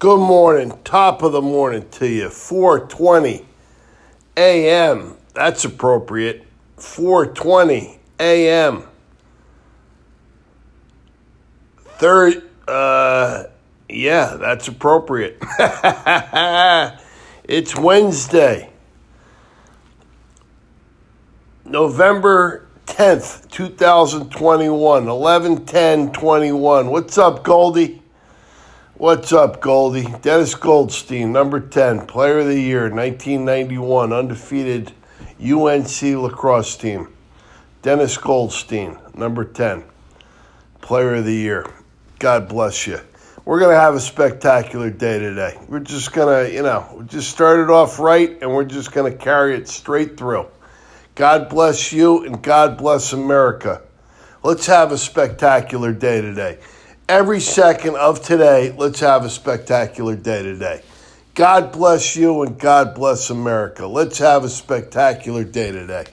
Good morning, top of the morning to you. 4:20 a.m. That's appropriate. 4:20 a.m. Third, uh, yeah, that's appropriate. it's Wednesday, November 10th, 2021, 11 10 21. What's up, Goldie? What's up, Goldie? Dennis Goldstein, number 10, Player of the Year, 1991, undefeated UNC lacrosse team. Dennis Goldstein, number 10, Player of the Year. God bless you. We're going to have a spectacular day today. We're just going to, you know, just started off right and we're just going to carry it straight through. God bless you and God bless America. Let's have a spectacular day today every second of today, let's have a spectacular day today. God bless you and God bless America. Let's have a spectacular day today.